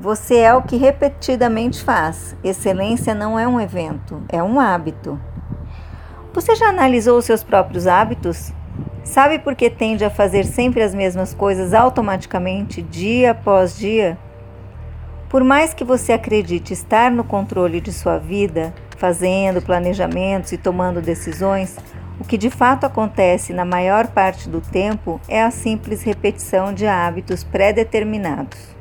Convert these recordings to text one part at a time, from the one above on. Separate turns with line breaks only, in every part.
Você é o que repetidamente faz. Excelência não é um evento, é um hábito. Você já analisou os seus próprios hábitos? Sabe por que tende a fazer sempre as mesmas coisas automaticamente, dia após dia? Por mais que você acredite estar no controle de sua vida, fazendo planejamentos e tomando decisões, o que de fato acontece na maior parte do tempo é a simples repetição de hábitos pré-determinados.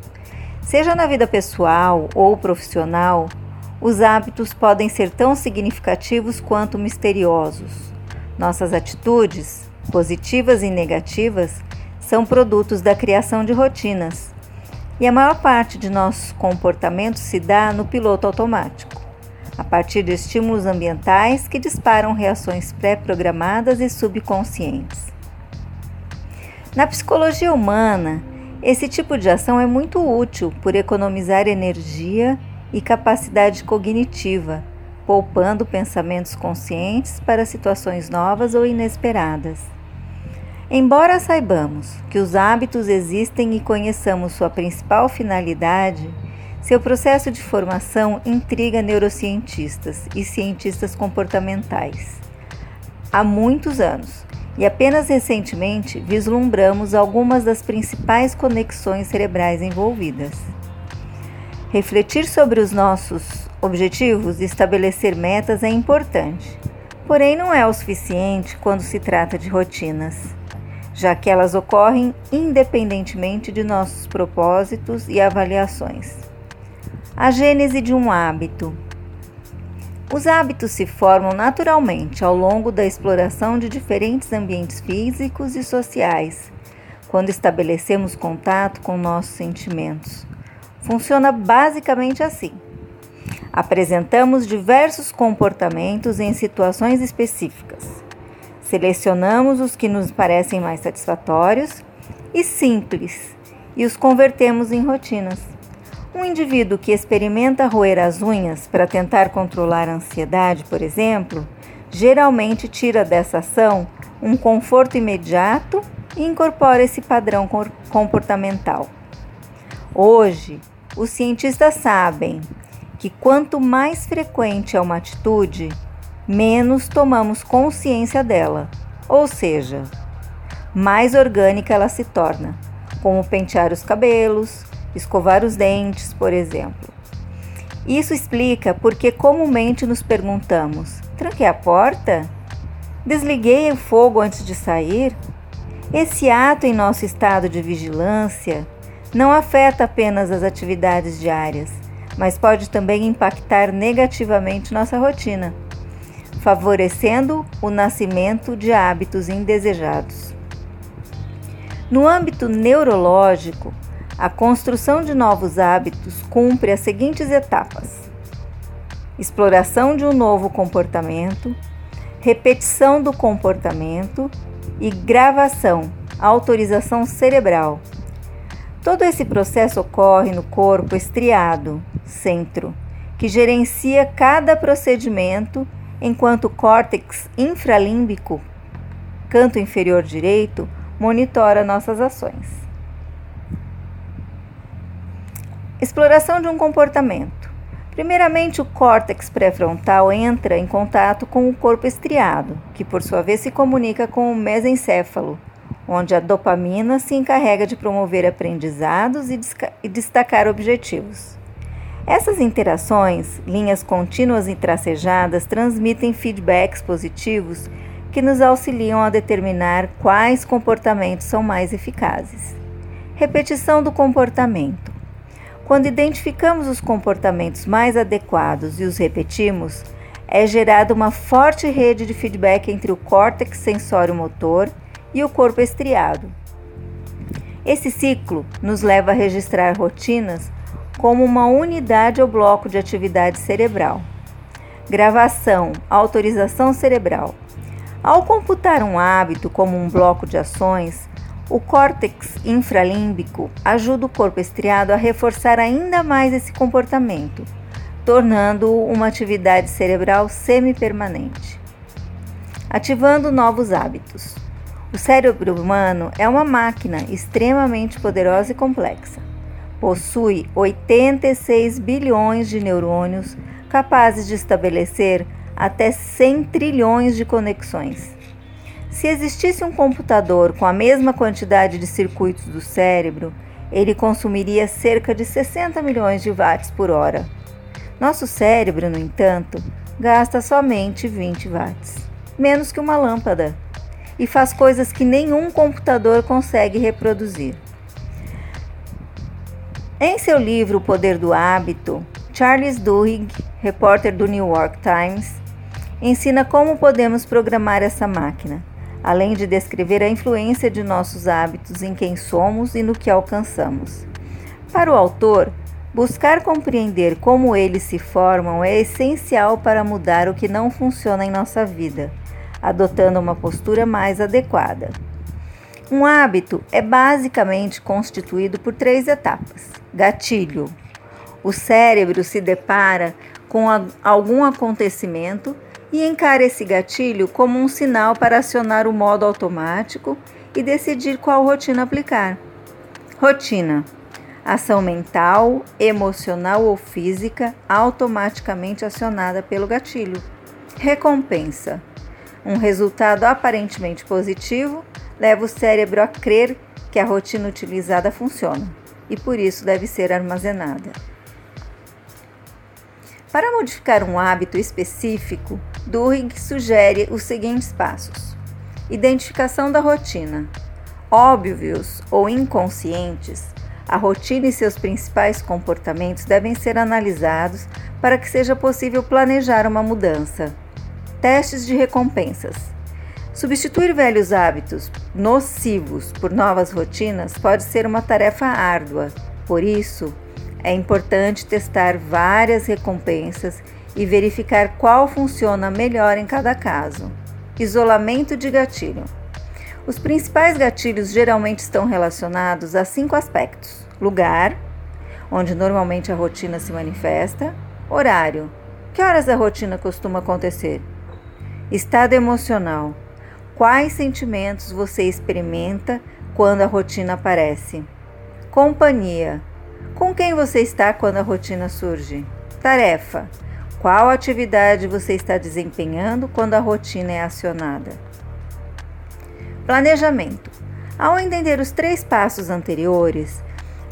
Seja na vida pessoal ou profissional, os hábitos podem ser tão significativos quanto misteriosos. Nossas atitudes, positivas e negativas, são produtos da criação de rotinas, e a maior parte de nossos comportamentos se dá no piloto automático, a partir de estímulos ambientais que disparam reações pré-programadas e subconscientes. Na psicologia humana, esse tipo de ação é muito útil por economizar energia e capacidade cognitiva, poupando pensamentos conscientes para situações novas ou inesperadas. Embora saibamos que os hábitos existem e conheçamos sua principal finalidade, seu processo de formação intriga neurocientistas e cientistas comportamentais. Há muitos anos, e apenas recentemente vislumbramos algumas das principais conexões cerebrais envolvidas. Refletir sobre os nossos objetivos e estabelecer metas é importante, porém não é o suficiente quando se trata de rotinas, já que elas ocorrem independentemente de nossos propósitos e avaliações. A gênese de um hábito os hábitos se formam naturalmente ao longo da exploração de diferentes ambientes físicos e sociais, quando estabelecemos contato com nossos sentimentos. Funciona basicamente assim. Apresentamos diversos comportamentos em situações específicas. Selecionamos os que nos parecem mais satisfatórios e simples e os convertemos em rotinas. Um indivíduo que experimenta roer as unhas para tentar controlar a ansiedade, por exemplo, geralmente tira dessa ação um conforto imediato e incorpora esse padrão comportamental. Hoje, os cientistas sabem que quanto mais frequente é uma atitude, menos tomamos consciência dela, ou seja, mais orgânica ela se torna, como pentear os cabelos, escovar os dentes, por exemplo. Isso explica porque comumente nos perguntamos: tranquei a porta? Desliguei o fogo antes de sair? Esse ato em nosso estado de vigilância não afeta apenas as atividades diárias, mas pode também impactar negativamente nossa rotina, favorecendo o nascimento de hábitos indesejados. No âmbito neurológico, a construção de novos hábitos cumpre as seguintes etapas: exploração de um novo comportamento, repetição do comportamento e gravação, autorização cerebral. Todo esse processo ocorre no corpo estriado, centro, que gerencia cada procedimento, enquanto o córtex infralímbico, canto inferior direito, monitora nossas ações. Exploração de um comportamento. Primeiramente, o córtex pré-frontal entra em contato com o corpo estriado, que por sua vez se comunica com o mesencéfalo, onde a dopamina se encarrega de promover aprendizados e, e destacar objetivos. Essas interações, linhas contínuas e tracejadas, transmitem feedbacks positivos que nos auxiliam a determinar quais comportamentos são mais eficazes. Repetição do comportamento. Quando identificamos os comportamentos mais adequados e os repetimos, é gerada uma forte rede de feedback entre o córtex sensório-motor e o corpo estriado. Esse ciclo nos leva a registrar rotinas como uma unidade ou bloco de atividade cerebral. Gravação, autorização cerebral. Ao computar um hábito como um bloco de ações, o córtex infralímbico ajuda o corpo estriado a reforçar ainda mais esse comportamento, tornando-o uma atividade cerebral semi-permanente. Ativando novos hábitos. O cérebro humano é uma máquina extremamente poderosa e complexa. possui 86 bilhões de neurônios capazes de estabelecer até 100 trilhões de conexões. Se existisse um computador com a mesma quantidade de circuitos do cérebro, ele consumiria cerca de 60 milhões de watts por hora. Nosso cérebro, no entanto, gasta somente 20 watts, menos que uma lâmpada, e faz coisas que nenhum computador consegue reproduzir. Em seu livro O Poder do Hábito, Charles Duhigg, repórter do New York Times, ensina como podemos programar essa máquina, além de descrever a influência de nossos hábitos em quem somos e no que alcançamos. Para o autor, buscar compreender como eles se formam é essencial para mudar o que não funciona em nossa vida, adotando uma postura mais adequada. Um hábito é basicamente constituído por três etapas: gatilho. O cérebro se depara com algum acontecimento e encara esse gatilho como um sinal para acionar o modo automático e decidir qual rotina aplicar. Rotina: ação mental, emocional ou física automaticamente acionada pelo gatilho. Recompensa: um resultado aparentemente positivo leva o cérebro a crer que a rotina utilizada funciona e por isso deve ser armazenada. Para modificar um hábito específico, Duhigg sugere os seguintes passos: identificação da rotina. Óbvios ou inconscientes, a rotina e seus principais comportamentos devem ser analisados para que seja possível planejar uma mudança. Testes de recompensas. Substituir velhos hábitos nocivos por novas rotinas pode ser uma tarefa árdua. Por isso, é importante testar várias recompensas e verificar qual funciona melhor em cada caso. Isolamento de gatilho. Os principais gatilhos geralmente estão relacionados a cinco aspectos: lugar, onde normalmente a rotina se manifesta, horário, que horas a rotina costuma acontecer, estado emocional, quais sentimentos você experimenta quando a rotina aparece, companhia, com quem você está quando a rotina surge? Tarefa: qual atividade você está desempenhando quando a rotina é acionada? Planejamento: ao entender os três passos anteriores,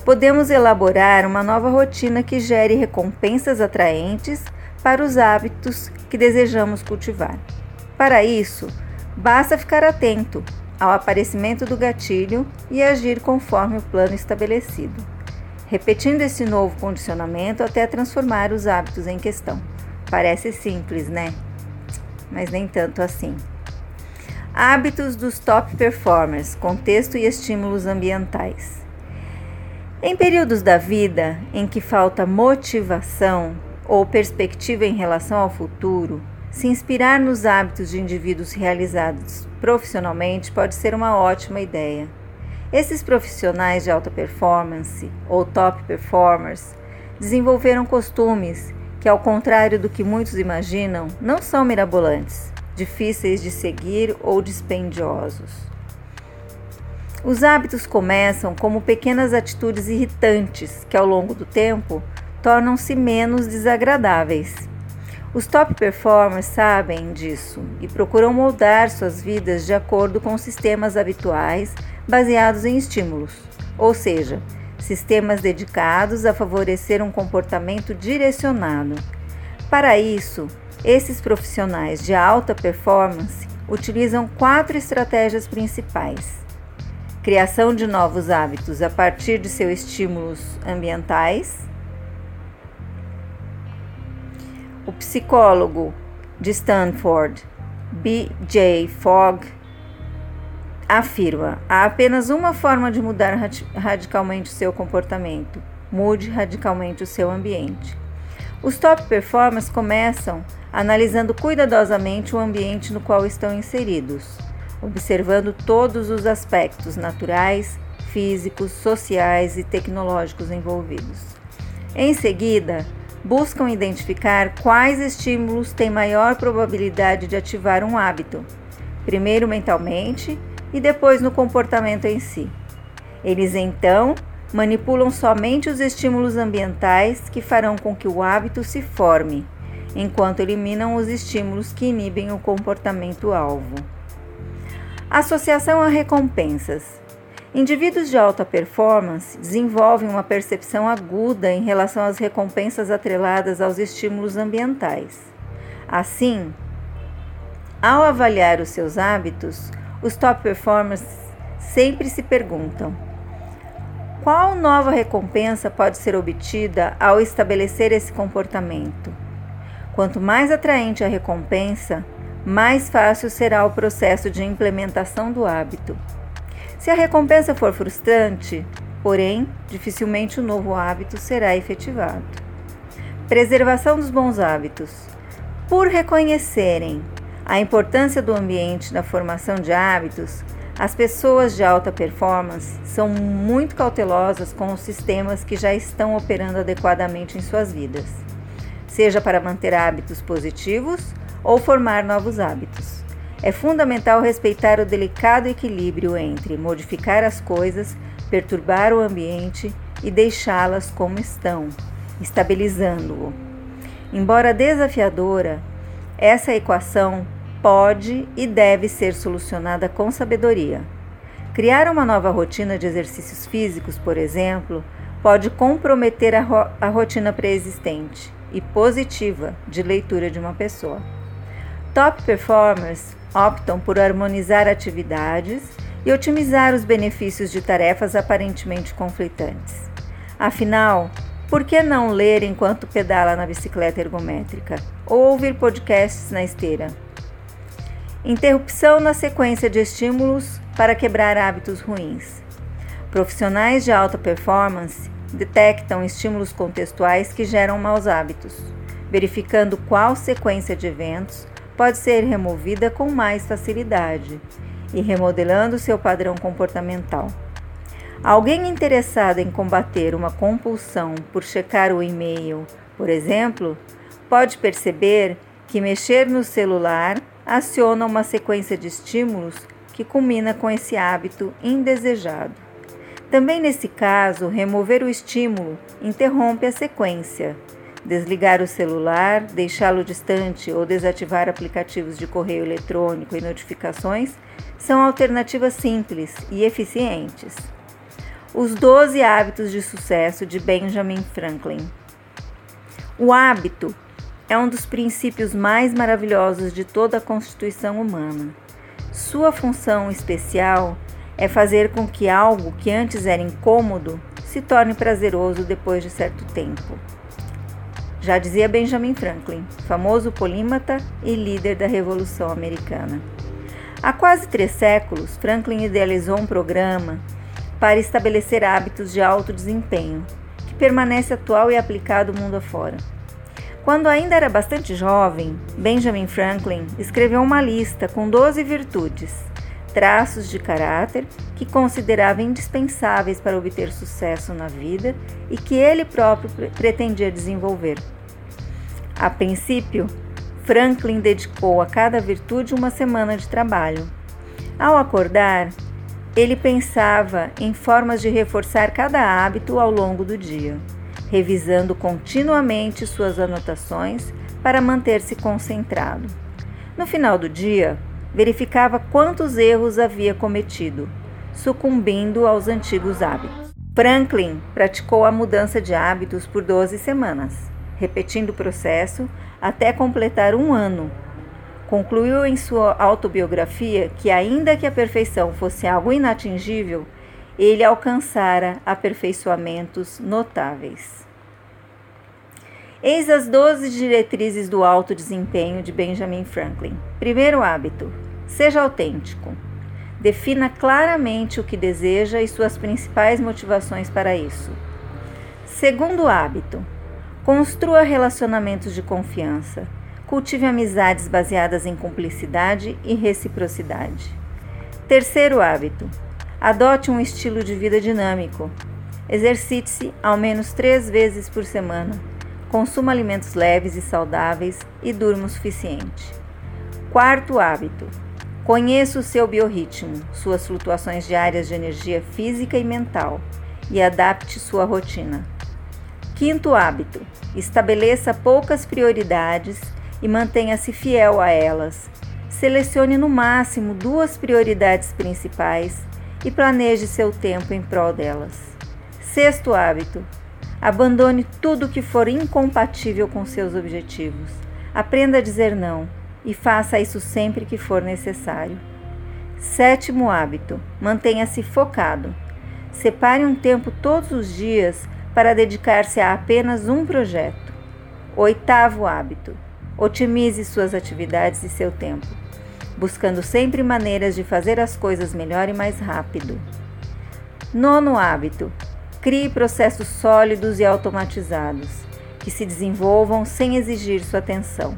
podemos elaborar uma nova rotina que gere recompensas atraentes para os hábitos que desejamos cultivar. Para isso, basta ficar atento ao aparecimento do gatilho e agir conforme o plano estabelecido repetindo esse novo condicionamento até transformar os hábitos em questão. Parece simples, né? Mas nem tanto assim. Hábitos dos top performers, contexto e estímulos ambientais. Em períodos da vida em que falta motivação ou perspectiva em relação ao futuro, se inspirar nos hábitos de indivíduos realizados profissionalmente pode ser uma ótima ideia. Esses profissionais de alta performance ou top performers desenvolveram costumes que, ao contrário do que muitos imaginam, não são mirabolantes, difíceis de seguir ou dispendiosos. Os hábitos começam como pequenas atitudes irritantes que, ao longo do tempo, tornam-se menos desagradáveis. Os top performers sabem disso e procuram moldar suas vidas de acordo com sistemas habituais baseados em estímulos, ou seja, sistemas dedicados a favorecer um comportamento direcionado. Para isso, esses profissionais de alta performance utilizam quatro estratégias principais: criação de novos hábitos a partir de seus estímulos ambientais. O psicólogo de Stanford, B.J. Fogg, afirma: há apenas uma forma de mudar radicalmente o seu comportamento. Mude radicalmente o seu ambiente. Os top performers começam analisando cuidadosamente o ambiente no qual estão inseridos, observando todos os aspectos naturais, físicos, sociais e tecnológicos envolvidos. Em seguida, buscam identificar quais estímulos têm maior probabilidade de ativar um hábito, primeiro mentalmente e depois no comportamento em si. Eles então manipulam somente os estímulos ambientais que farão com que o hábito se forme, enquanto eliminam os estímulos que inibem o comportamento-alvo. Associação a recompensas. Indivíduos de alta performance desenvolvem uma percepção aguda em relação às recompensas atreladas aos estímulos ambientais. Assim, ao avaliar os seus hábitos, os top performers sempre se perguntam: qual nova recompensa pode ser obtida ao estabelecer esse comportamento? Quanto mais atraente a recompensa, mais fácil será o processo de implementação do hábito. Se a recompensa for frustrante, porém, dificilmente o novo hábito será efetivado. Preservação dos bons hábitos. Por reconhecerem a importância do ambiente na formação de hábitos, as pessoas de alta performance são muito cautelosas com os sistemas que já estão operando adequadamente em suas vidas, seja para manter hábitos positivos ou formar novos hábitos. É fundamental respeitar o delicado equilíbrio entre modificar as coisas, perturbar o ambiente e deixá-las como estão, estabilizando-o. Embora desafiadora, essa equação pode e deve ser solucionada com sabedoria. Criar uma nova rotina de exercícios físicos, por exemplo, pode comprometer a, ro a rotina pré-existente e positiva de leitura de uma pessoa. Top performers optam por harmonizar atividades e otimizar os benefícios de tarefas aparentemente conflitantes. Afinal, por que não ler enquanto pedala na bicicleta ergométrica ou ouvir podcasts na esteira? Interrupção na sequência de estímulos para quebrar hábitos ruins. Profissionais de alta performance detectam estímulos contextuais que geram maus hábitos, verificando qual sequência de eventos pode ser removida com mais facilidade e remodelando seu padrão comportamental. Alguém interessado em combater uma compulsão por checar o e-mail, por exemplo, pode perceber que mexer no celular aciona uma sequência de estímulos que culmina com esse hábito indesejado. Também nesse caso, remover o estímulo interrompe a sequência. Desligar o celular, deixá-lo distante ou desativar aplicativos de correio eletrônico e notificações são alternativas simples e eficientes. Os 12 hábitos de sucesso de Benjamin Franklin. O hábito é um dos princípios mais maravilhosos de toda a constituição humana. Sua função especial é fazer com que algo que antes era incômodo se torne prazeroso depois de certo tempo. Já dizia Benjamin Franklin, famoso polímata e líder da Revolução Americana. Há quase três séculos, Franklin idealizou um programa para estabelecer hábitos de alto desempenho, que permanece atual e aplicado mundo afora. Quando ainda era bastante jovem, Benjamin Franklin escreveu uma lista com 12 virtudes, traços de caráter que considerava indispensáveis para obter sucesso na vida e que ele próprio pretendia desenvolver. A princípio, Franklin dedicou a cada virtude uma semana de trabalho. Ao acordar, ele pensava em formas de reforçar cada hábito ao longo do dia revisando continuamente suas anotações para manter-se concentrado. No final do dia, verificava quantos erros havia cometido, sucumbindo aos antigos hábitos. Franklin praticou a mudança de hábitos por 12 semanas, repetindo o processo até completar um ano. Concluiu em sua autobiografia que, ainda que a perfeição fosse algo inatingível, ele alcançara aperfeiçoamentos notáveis. Eis as 12 diretrizes do alto desempenho de Benjamin Franklin. Primeiro hábito: seja autêntico. Defina claramente o que deseja e suas principais motivações para isso. Segundo hábito: construa relacionamentos de confiança. Cultive amizades baseadas em cumplicidade e reciprocidade. Terceiro hábito: Adote um estilo de vida dinâmico. Exercite-se ao menos três vezes por semana. Consuma alimentos leves e saudáveis e durma o suficiente. Quarto hábito: conheça o seu biorritmo, suas flutuações diárias de energia física e mental, e adapte sua rotina. Quinto hábito: estabeleça poucas prioridades e mantenha-se fiel a elas. Selecione no máximo duas prioridades principais e planeje seu tempo em prol delas. Sexto hábito: abandone tudo que for incompatível com seus objetivos. Aprenda a dizer não e faça isso sempre que for necessário. Sétimo hábito: mantenha-se focado. Separe um tempo todos os dias para dedicar-se a apenas um projeto. Oitavo hábito: otimize suas atividades e seu tempo, buscando sempre maneiras de fazer as coisas melhor e mais rápido. Nono hábito: crie processos sólidos e automatizados que se desenvolvam sem exigir sua atenção.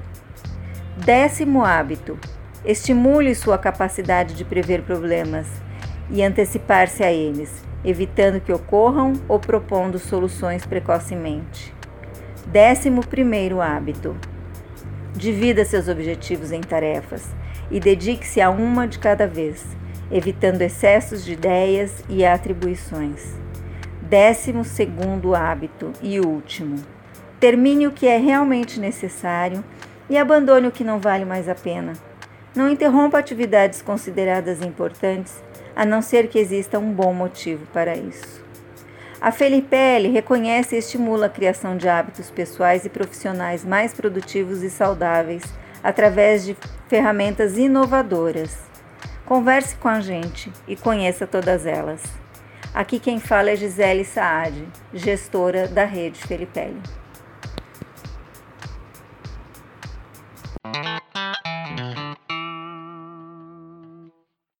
Décimo hábito: estimule sua capacidade de prever problemas e antecipar-se a eles evitando que ocorram ou propondo soluções precocemente. Décimo primeiro hábito: divida seus objetivos em tarefas e dedique-se a uma de cada vez, evitando excessos de ideias e atribuições. Décimo segundo hábito e último: termine o que é realmente necessário e abandone o que não vale mais a pena. Não interrompa atividades consideradas importantes a não ser que exista um bom motivo para isso. A Felipelli reconhece e estimula a criação de hábitos pessoais e profissionais mais produtivos e saudáveis através de ferramentas inovadoras. Converse com a gente e conheça todas elas. Aqui quem fala é Gisele Saad, gestora da rede Felipelli.